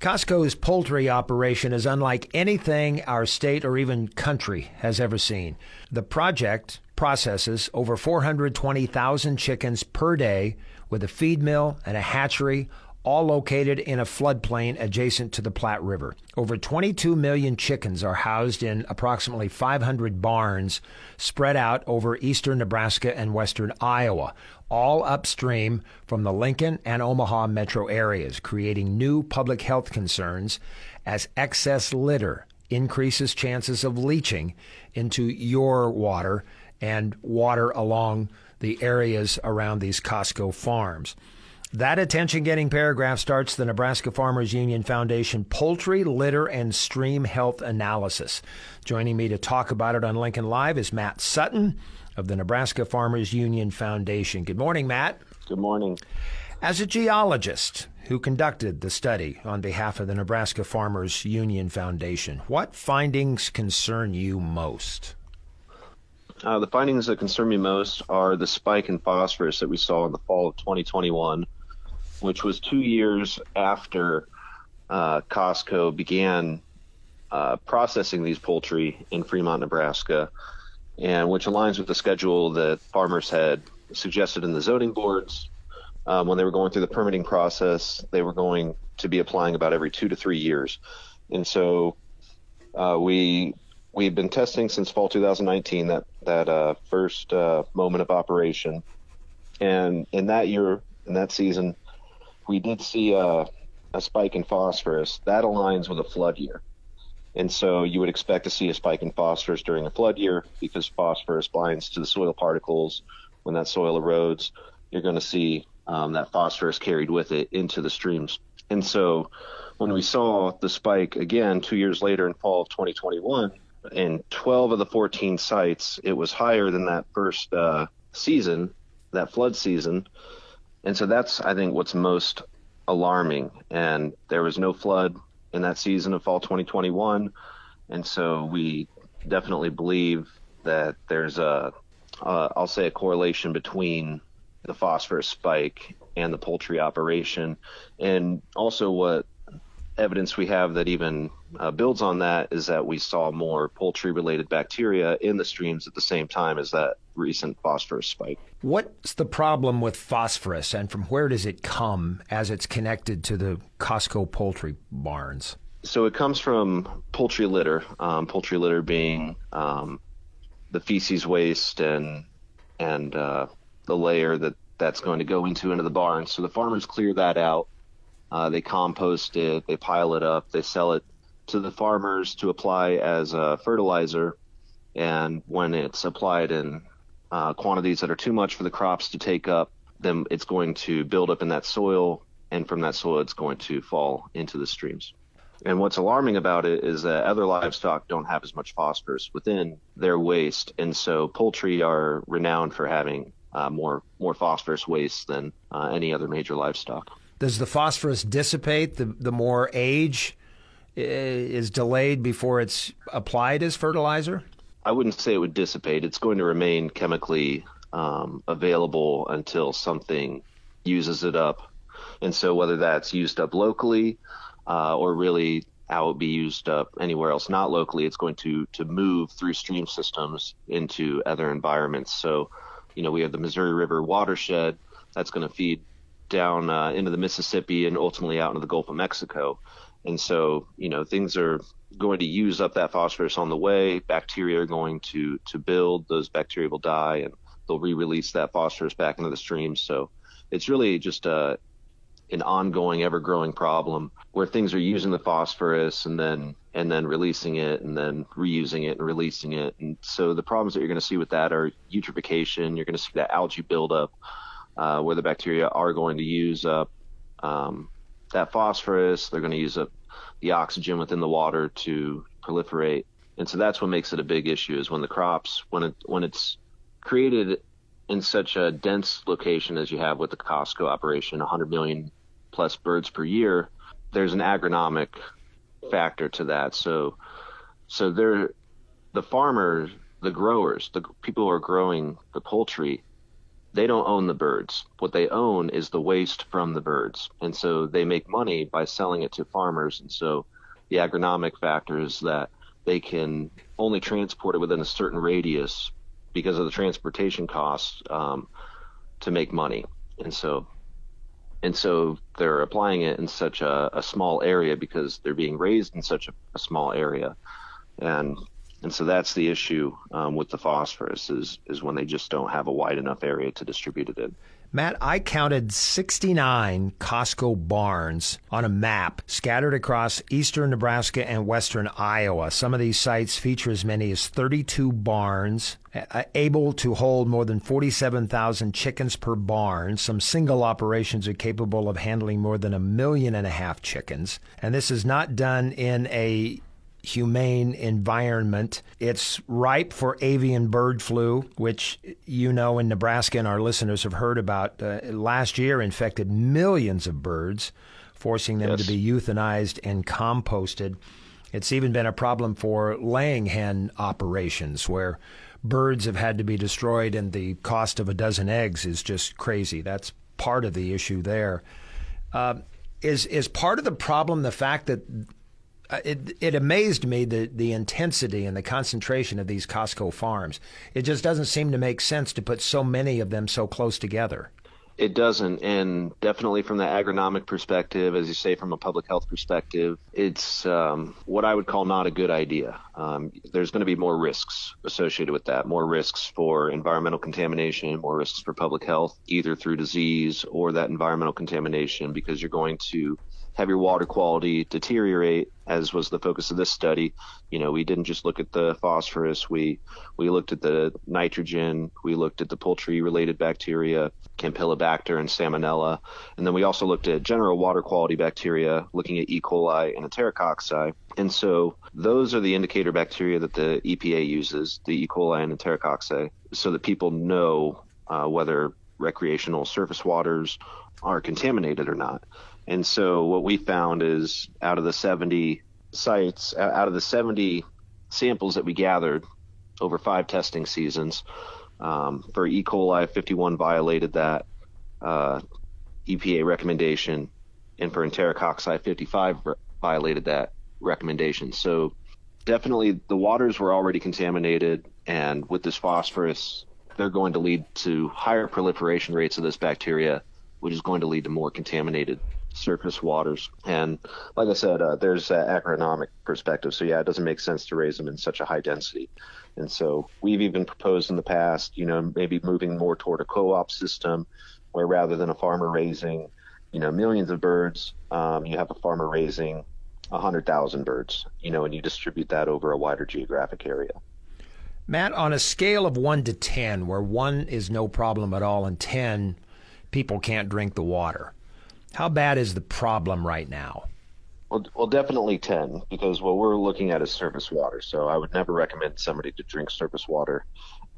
Costco's poultry operation is unlike anything our state or even country has ever seen. The project processes over 420,000 chickens per day with a feed mill and a hatchery, all located in a floodplain adjacent to the Platte River. Over 22 million chickens are housed in approximately 500 barns spread out over eastern Nebraska and western Iowa, all upstream from the Lincoln and Omaha metro areas, creating new public health concerns as excess litter increases chances of leaching into your water and water along the areas around these Costco farms. That attention getting paragraph starts the Nebraska Farmers Union Foundation Poultry, Litter, and Stream Health Analysis. Joining me to talk about it on Lincoln Live is Matt Sutton of the Nebraska Farmers Union Foundation. Good morning, Matt. Good morning. As a geologist who conducted the study on behalf of the Nebraska Farmers Union Foundation, what findings concern you most? Uh, the findings that concern me most are the spike in phosphorus that we saw in the fall of 2021 which was two years after uh, Costco began uh, processing these poultry in Fremont, Nebraska, and which aligns with the schedule that farmers had suggested in the zoning boards. Um, when they were going through the permitting process, they were going to be applying about every two to three years. And so uh, we we've been testing since fall 2019 that that uh, first uh, moment of operation, and in that year in that season, we did see a, a spike in phosphorus. That aligns with a flood year. And so you would expect to see a spike in phosphorus during a flood year because phosphorus binds to the soil particles. When that soil erodes, you're going to see um, that phosphorus carried with it into the streams. And so when we saw the spike again two years later in fall of 2021, in 12 of the 14 sites, it was higher than that first uh, season, that flood season. And so that's, I think, what's most alarming. And there was no flood in that season of fall 2021. And so we definitely believe that there's a, uh, I'll say, a correlation between the phosphorus spike and the poultry operation. And also, what evidence we have that even uh, builds on that is that we saw more poultry related bacteria in the streams at the same time as that recent phosphorus spike. What's the problem with phosphorus and from where does it come as it's connected to the Costco poultry barns? So it comes from poultry litter, um, poultry litter being um, the feces waste and and uh, the layer that that's going to go into into the barn. So the farmers clear that out uh, they compost it, they pile it up, they sell it to the farmers to apply as a fertilizer. And when it's applied in uh, quantities that are too much for the crops to take up, then it's going to build up in that soil, and from that soil, it's going to fall into the streams. And what's alarming about it is that other livestock don't have as much phosphorus within their waste, and so poultry are renowned for having uh, more more phosphorus waste than uh, any other major livestock. Does the phosphorus dissipate the, the more age is delayed before it's applied as fertilizer? I wouldn't say it would dissipate. It's going to remain chemically um, available until something uses it up. And so, whether that's used up locally uh, or really how it would be used up anywhere else not locally, it's going to to move through stream systems into other environments. So, you know, we have the Missouri River watershed that's going to feed down uh, into the Mississippi and ultimately out into the Gulf of Mexico. And so, you know, things are going to use up that phosphorus on the way. Bacteria are going to to build. Those bacteria will die, and they'll re-release that phosphorus back into the streams. So, it's really just a uh, an ongoing, ever-growing problem where things are using the phosphorus and then and then releasing it and then reusing it and releasing it. And so the problems that you're going to see with that are eutrophication. You're going to see that algae buildup uh, where the bacteria are going to use up um, that phosphorus. They're going to use up the oxygen within the water to proliferate, and so that's what makes it a big issue. Is when the crops, when it when it's created in such a dense location as you have with the Costco operation, 100 million plus birds per year, there's an agronomic factor to that. So, so they're the farmers, the growers, the people who are growing the poultry they don't own the birds. What they own is the waste from the birds. And so they make money by selling it to farmers. And so the agronomic factor is that they can only transport it within a certain radius because of the transportation costs um, to make money. And so and so they're applying it in such a, a small area because they're being raised in such a, a small area. And and so that's the issue um, with the phosphorus is is when they just don't have a wide enough area to distribute it in. Matt, I counted 69 Costco barns on a map scattered across eastern Nebraska and western Iowa. Some of these sites feature as many as 32 barns, able to hold more than 47,000 chickens per barn. Some single operations are capable of handling more than a million and a half chickens. And this is not done in a humane environment. It's ripe for avian bird flu, which you know in Nebraska and our listeners have heard about. Uh, last year infected millions of birds, forcing them yes. to be euthanized and composted. It's even been a problem for laying hen operations where birds have had to be destroyed and the cost of a dozen eggs is just crazy. That's part of the issue there. Uh, is is part of the problem the fact that it, it amazed me the, the intensity and the concentration of these Costco farms. It just doesn't seem to make sense to put so many of them so close together. It doesn't, and definitely from the agronomic perspective, as you say, from a public health perspective, it's um, what I would call not a good idea. Um, there's going to be more risks associated with that, more risks for environmental contamination, more risks for public health, either through disease or that environmental contamination, because you're going to have your water quality deteriorate, as was the focus of this study. You know, we didn't just look at the phosphorus. We we looked at the nitrogen. We looked at the poultry-related bacteria, Campylobacter and Salmonella, and then we also looked at general water quality bacteria, looking at E. coli and Enterococci. And so those are the indicator bacteria that the EPA uses, the E. coli and Enterococci, so that people know uh, whether recreational surface waters are contaminated or not. And so what we found is out of the 70 sites, out of the 70 samples that we gathered over five testing seasons, um, for E. coli, 51 violated that uh, EPA recommendation, and for Enterococci, 55 violated that recommendation. So definitely the waters were already contaminated, and with this phosphorus, they're going to lead to higher proliferation rates of this bacteria, which is going to lead to more contaminated surface waters. And like I said, uh, there's an agronomic perspective. So yeah, it doesn't make sense to raise them in such a high density. And so we've even proposed in the past, you know, maybe moving more toward a co-op system where rather than a farmer raising, you know, millions of birds, um, you have a farmer raising 100,000 birds, you know, and you distribute that over a wider geographic area. Matt, on a scale of 1 to 10, where 1 is no problem at all and 10, people can't drink the water, how bad is the problem right now? Well, well, definitely 10, because what we're looking at is surface water. So I would never recommend somebody to drink surface water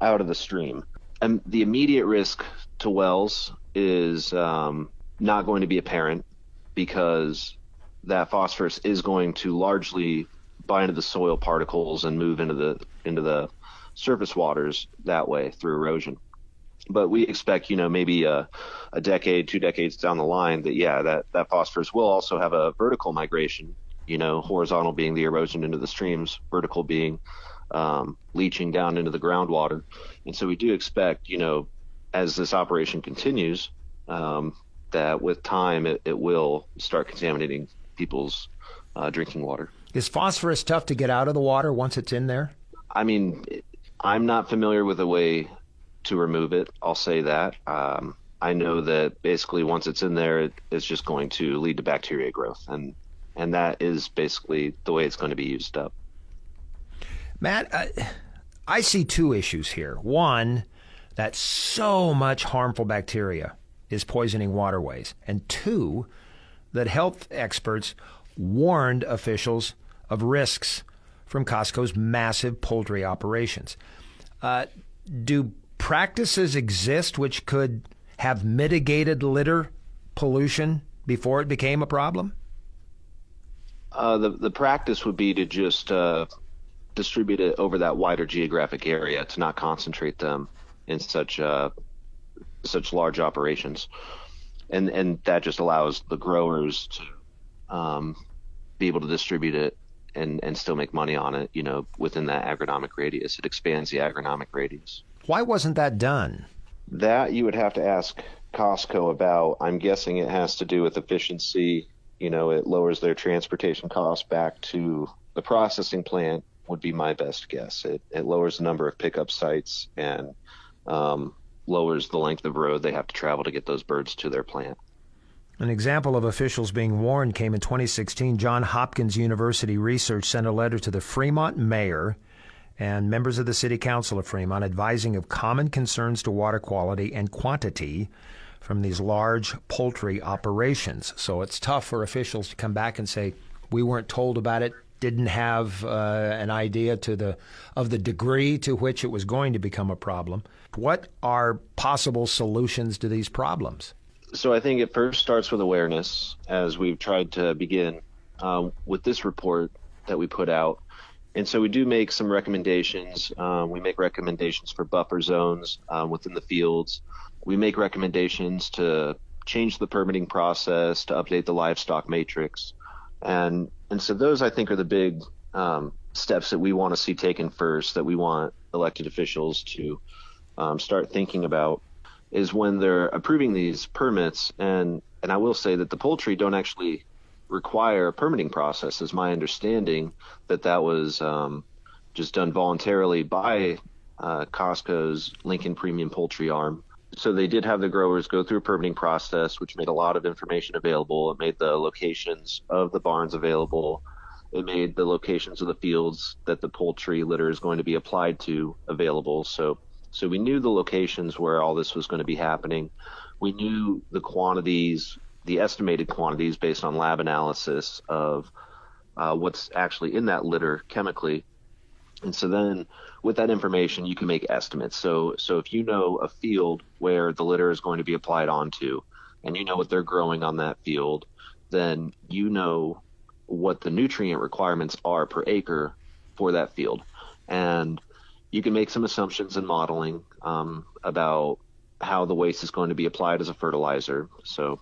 out of the stream. And the immediate risk to wells is um, not going to be apparent because that phosphorus is going to largely bind to the soil particles and move into the into the surface waters that way through erosion but we expect, you know, maybe a, a decade, two decades down the line that, yeah, that, that phosphorus will also have a vertical migration, you know, horizontal being the erosion into the streams, vertical being um, leaching down into the groundwater. And so we do expect, you know, as this operation continues, um, that with time it, it will start contaminating people's uh, drinking water. Is phosphorus tough to get out of the water once it's in there? I mean, I'm not familiar with a way to remove it. I'll say that. Um, I know that basically once it's in there, it, it's just going to lead to bacteria growth, and and that is basically the way it's going to be used up. Matt, I, I see two issues here. One, that so much harmful bacteria is poisoning waterways, and two, that health experts warned officials of risks from Costco's massive poultry operations. Uh, do practices exist which could have mitigated litter pollution before it became a problem? Uh, the the practice would be to just uh, distribute it over that wider geographic area to not concentrate them in such a such large operations, and and that just allows the growers to um, be able to distribute it and and still make money on it. You know, within that agronomic radius, it expands the agronomic radius. Why wasn't that done? That you would have to ask Costco about. I'm guessing it has to do with efficiency. You know, it lowers their transportation costs back to the processing plant. Would be my best guess. It it lowers the number of pickup sites and um, lowers the length of road they have to travel to get those birds to their plant. An example of officials being warned came in 2016. John Hopkins University Research sent a letter to the Fremont mayor and members of the City Council of Fremont advising of common concerns to water quality and quantity from these large poultry operations. So it's tough for officials to come back and say, we weren't told about it, didn't have uh, an idea to the of the degree to which it was going to become a problem. What are possible solutions to these problems? So I think it first starts with awareness, as we've tried to begin uh, with this report that we put out. And so we do make some recommendations. Um, we make recommendations for buffer zones um, within the fields. We make recommendations to change the permitting process, to update the livestock matrix, and and so those I think are the big um, steps that we want to see taken first. That we want elected officials to um, start thinking about is when they're approving these permits. And and I will say that the poultry don't actually require a permitting process, is my understanding that that was um, just done voluntarily by uh, Costco's Lincoln Premium Poultry arm. So they did have the growers go through a permitting process, which made a lot of information available. It made the locations of the barns available. It made the locations of the fields that the poultry litter is going to be applied to available. So, so we knew the locations where all this was going to be happening. We knew the quantities the estimated quantities based on lab analysis of uh, what's actually in that litter chemically. And so then with that information, you can make estimates. So, so if you know a field where the litter is going to be applied onto and you know what they're growing on that field, then you know what the nutrient requirements are per acre for that field. And you can make some assumptions and modeling um, about how the waste is going to be applied as a fertilizer. So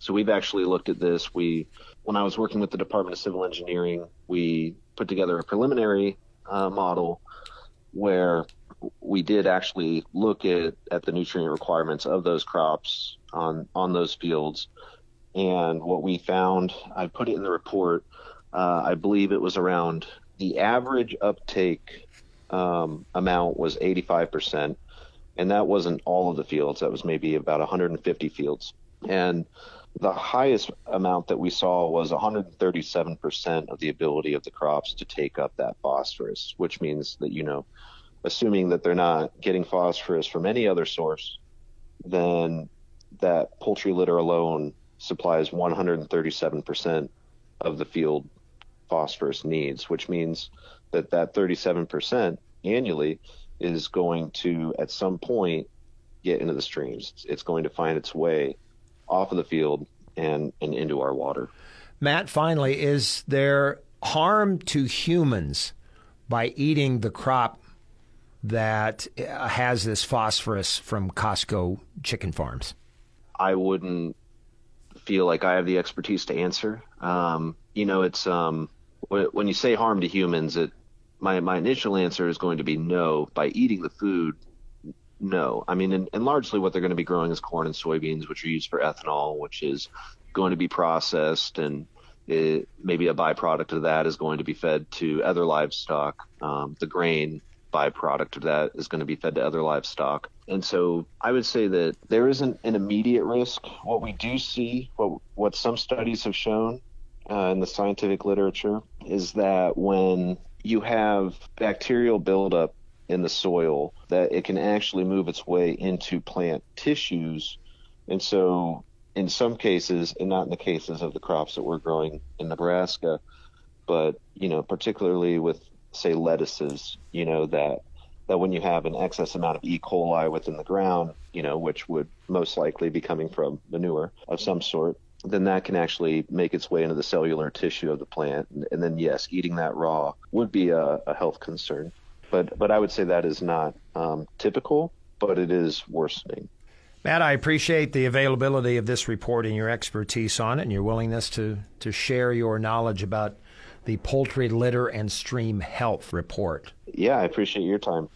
so we've actually looked at this. We, when I was working with the Department of Civil Engineering, we put together a preliminary uh, model where we did actually look at, at the nutrient requirements of those crops on on those fields. And what we found, I put it in the report. Uh, I believe it was around the average uptake um, amount was 85%, and that wasn't all of the fields. That was maybe about 150 fields. And the highest amount that we saw was 137% of the ability of the crops to take up that phosphorus, which means that, you know, assuming that they're not getting phosphorus from any other source, then that poultry litter alone supplies 137% of the field phosphorus needs, which means that that 37% annually is going to, at some point, get into the streams. It's going to find its way off of the field and, and into our water. Matt, finally, is there harm to humans by eating the crop that has this phosphorus from Costco chicken farms? I wouldn't feel like I have the expertise to answer. Um, you know, it's um, when you say harm to humans, it my my initial answer is going to be no. By eating the food, no. I mean, and, and largely what they're going to be growing is corn and soybeans, which are used for ethanol, which is going to be processed and it, maybe a byproduct of that is going to be fed to other livestock. Um, the grain byproduct of that is going to be fed to other livestock. And so I would say that there isn't an immediate risk. What we do see, what, what some studies have shown uh, in the scientific literature, is that when you have bacterial buildup in the soil that it can actually move its way into plant tissues. And so, in some cases, and not in the cases of the crops that we're growing in Nebraska, but you know, particularly with say lettuces, you know that that when you have an excess amount of E. coli within the ground, you know, which would most likely be coming from manure of some sort, then that can actually make its way into the cellular tissue of the plant. And, and then, yes, eating that raw would be a, a health concern but but I would say that is not um, typical, but it is worsening. Matt, I appreciate the availability of this report and your expertise on it and your willingness to, to share your knowledge about the Poultry Litter and Stream Health Report. Yeah, I appreciate your time.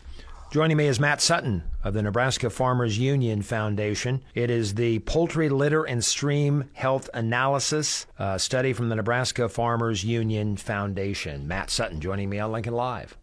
Joining me is Matt Sutton of the Nebraska Farmers Union Foundation. It is the Poultry Litter and Stream Health Analysis uh, study from the Nebraska Farmers Union Foundation. Matt Sutton joining me on Lincoln Live.